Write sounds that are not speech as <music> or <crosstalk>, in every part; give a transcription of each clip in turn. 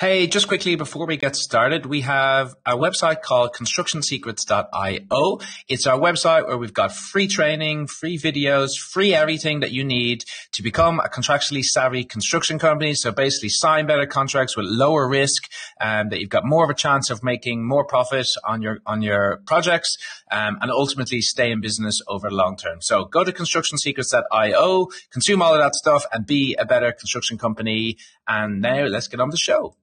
Hey, just quickly before we get started, we have a website called constructionsecrets.io. It's our website where we've got free training, free videos, free everything that you need to become a contractually savvy construction company. So basically sign better contracts with lower risk and um, that you've got more of a chance of making more profit on your, on your projects, um, and ultimately stay in business over long term. So go to constructionsecrets.io, consume all of that stuff and be a better construction company. And now let's get on the show.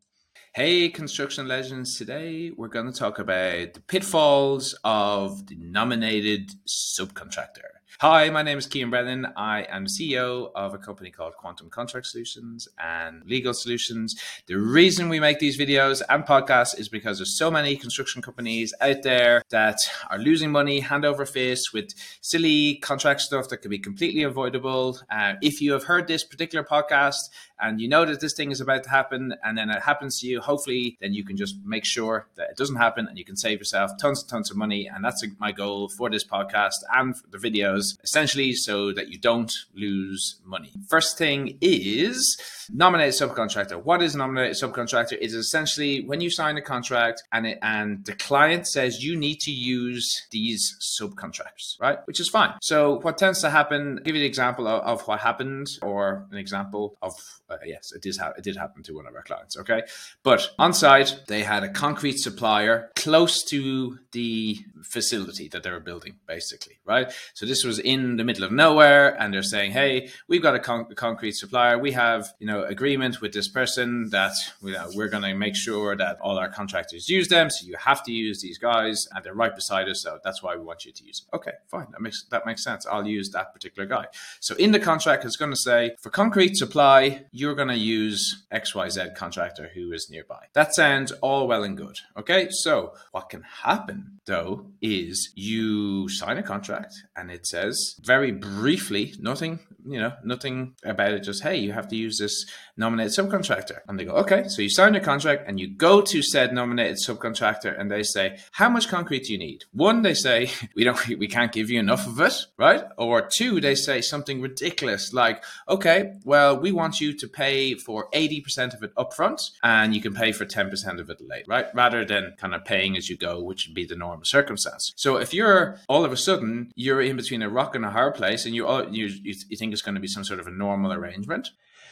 Hey, construction legends. Today we're going to talk about the pitfalls of the nominated subcontractor. Hi, my name is Cian Brennan. I am CEO of a company called Quantum Contract Solutions and Legal Solutions. The reason we make these videos and podcasts is because there's so many construction companies out there that are losing money hand over fist with silly contract stuff that could be completely avoidable. Uh, if you have heard this particular podcast and you know that this thing is about to happen and then it happens to you, hopefully then you can just make sure that it doesn't happen and you can save yourself tons and tons of money. And that's my goal for this podcast and the videos essentially so that you don't lose money. First thing is nominated subcontractor. What is nominated subcontractor? It is essentially when you sign a contract and it, and the client says you need to use these subcontractors, right? Which is fine. So what tends to happen, I'll give you an example of, of what happened or an example of uh, yes, it did, ha- it did happen to one of our clients. Okay. But on site, they had a concrete supplier close to the facility that they were building, basically. Right. So this was in the middle of nowhere. And they're saying, hey, we've got a, con- concrete supplier. We have, you know, agreement with this person that you know, we're going to make sure that all our contractors use them. So you have to use these guys and they're right beside us. So that's why we want you to use them. Okay, fine. That makes, that makes sense. I'll use that particular guy. So in the contract, it's going to say for concrete supply, you're going to use XYZ contractor who is nearby. That sounds all well and good. Okay. So what can happen though is you sign a contract and it says very briefly, nothing, you know, nothing about it, just, hey, you have to use this nominated subcontractor. And they go, okay. So you sign a contract and you go to said nominated subcontractor and they say, how much concrete do you need? One, they say, <laughs> we don't, we can't give you enough of it, right? Or two, they say something ridiculous like, okay, well, we want you to to pay for 80% of it upfront and you can pay for 10% of it later, right? Rather than kind of paying as you go, which would be the normal circumstance. So if you're all of a sudden, you're in between a rock and a hard place and you, you, you think it's going to be some sort of a normal arrangement,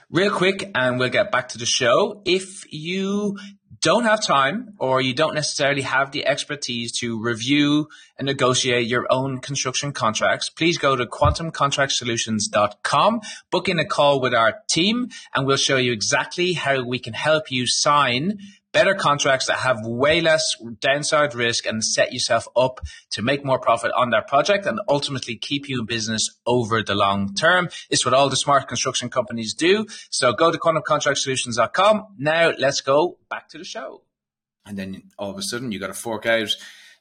Real quick, and we'll get back to the show. If you don't have time or you don't necessarily have the expertise to review and negotiate your own construction contracts, please go to quantumcontractsolutions.com, book in a call with our team, and we'll show you exactly how we can help you sign better contracts that have way less downside risk and set yourself up to make more profit on that project and ultimately keep you in business over the long term. It's what all the smart construction companies do. So go to quantumcontractsolutions.com. Now let's go back to the show. And then all of a sudden you got to fork out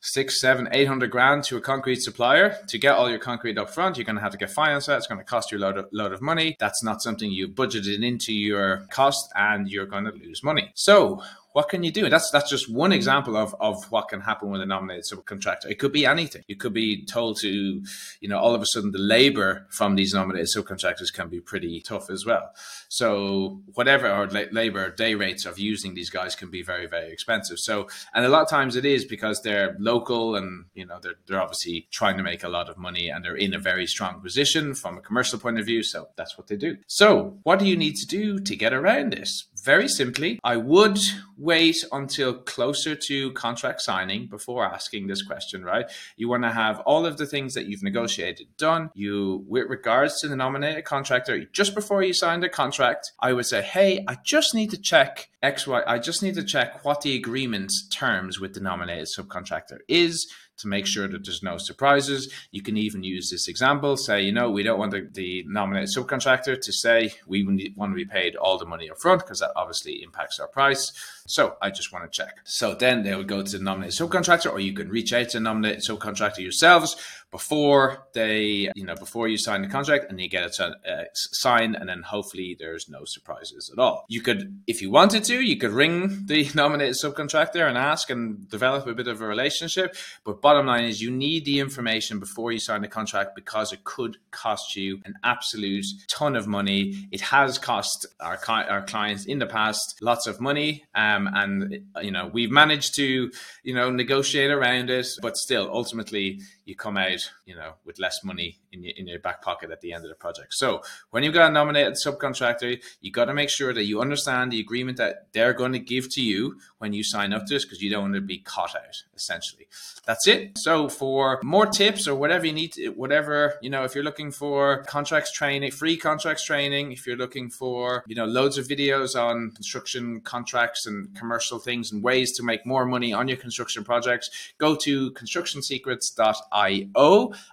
six, seven, eight hundred grand to a concrete supplier to get all your concrete up front. You're going to have to get finance that. It's going to cost you a load of, load of money. That's not something you budgeted into your cost and you're going to lose money. So what can you do? That's that's just one hmm. example of, of what can happen with a nominated subcontractor. It could be anything. You could be told to, you know, all of a sudden the labor from these nominated subcontractors can be pretty tough as well. So whatever our labor day rates of using these guys can be very very expensive. So and a lot of times it is because they're local and you know they're they're obviously trying to make a lot of money and they're in a very strong position from a commercial point of view. So that's what they do. So what do you need to do to get around this? Very simply, I would wait until closer to contract signing before asking this question, right? You want to have all of the things that you've negotiated done. You, with regards to the nominated contractor, just before you sign the contract, I would say, hey, I just need to check X, Y, I just need to check what the agreement terms with the nominated subcontractor is to make sure that there's no surprises. You can even use this example, say, you know, we don't want the, the nominated subcontractor to say we want to be paid all the money up front because that obviously impacts our price. So I just want to check. So then they would go to the nominated subcontractor, or you can reach out to the nominated subcontractor yourselves. Before they, you know, before you sign the contract and you get it uh, signed and then hopefully there's no surprises at all. You could, if you wanted to, you could ring the <laughs> nominated subcontractor and ask and develop a bit of a relationship. But bottom line is you need the information before you sign the contract because it could cost you an absolute ton of money. It has cost our, our clients in the past lots of money. Um, and, you know, we've managed to, you know, negotiate around it, but still ultimately you come out, you know, with less money in your, in your back pocket at the end of the project. So when you've got a nominated subcontractor, you got to make sure that you understand the agreement that they're going to give to you when you sign up to this, because you don't want to be caught out, essentially. That's it. So for more tips or whatever you need, to, whatever, you know, if you're looking for contracts training, free contracts training, if you're looking for, you know, loads of videos on construction contracts and commercial things and ways to make more money on your construction projects, go to constructionsecrets.com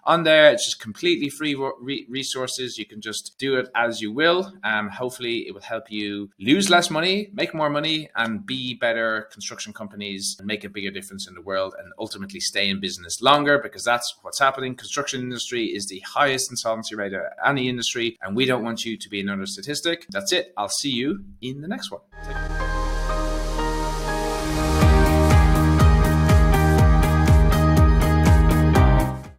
On there, it's just completely free re- resources. You can just do it as you will. Um, hopefully, it will help you lose less money, make more money, and be better construction companies and make a bigger difference in the world and ultimately stay in business longer because that's what's happening. Construction industry is the highest insolvency rate of any industry, and we don't want you to be another statistic. That's it. I'll see you in the next one.